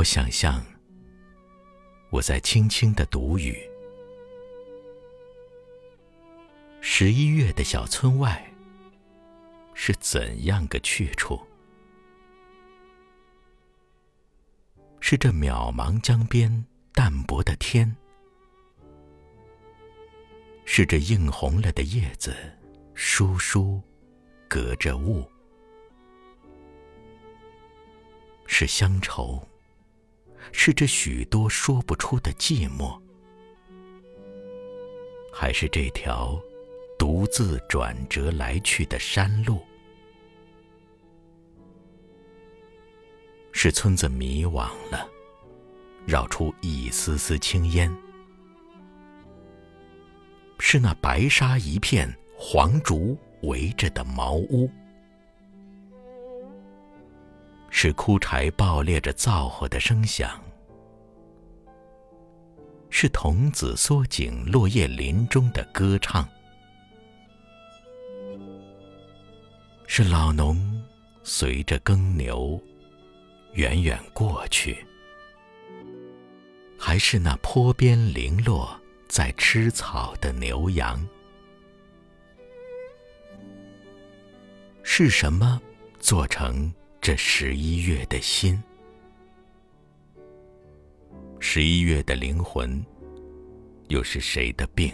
我想象我在轻轻的读语。十一月的小村外是怎样个去处？是这渺茫江边淡薄的天，是这映红了的叶子，疏疏隔着雾，是乡愁，是这许多说不出的寂寞，还是这条独自转折来去的山路？是村子迷惘了，绕出一丝丝青烟；是那白沙一片、黄竹围着的茅屋；是枯柴爆裂着灶火的声响；是童子缩颈落叶林中的歌唱；是老农随着耕牛。远远过去，还是那坡边零落在吃草的牛羊？是什么做成这十一月的心？十一月的灵魂，又是谁的病？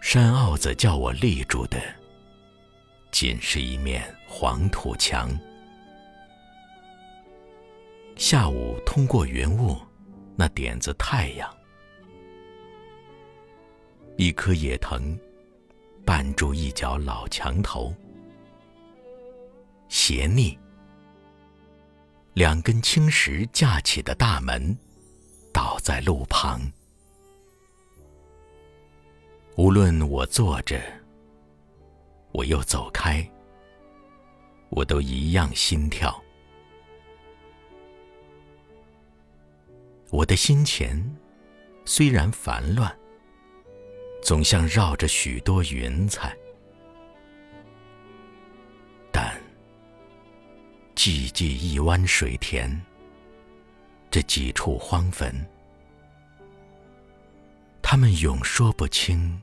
山坳子叫我立住的。仅是一面黄土墙。下午通过云雾，那点子太阳，一棵野藤绊住一角老墙头，斜逆。两根青石架起的大门倒在路旁。无论我坐着。我又走开，我都一样心跳。我的心前虽然烦乱，总像绕着许多云彩，寂寂一湾水田，这几处荒坟，他们永说不清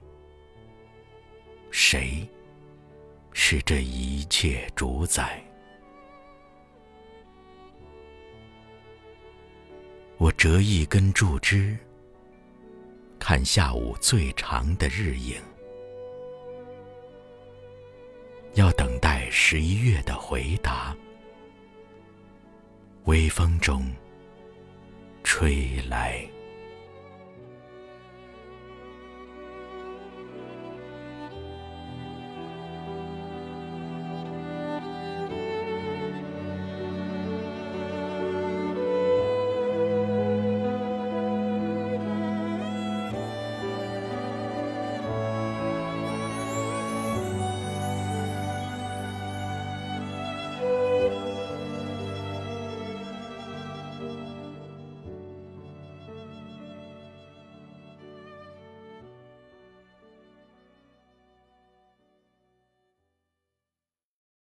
谁。是这一切主宰。我折一根树枝，看下午最长的日影，要等待十一月的回答。微风中吹来。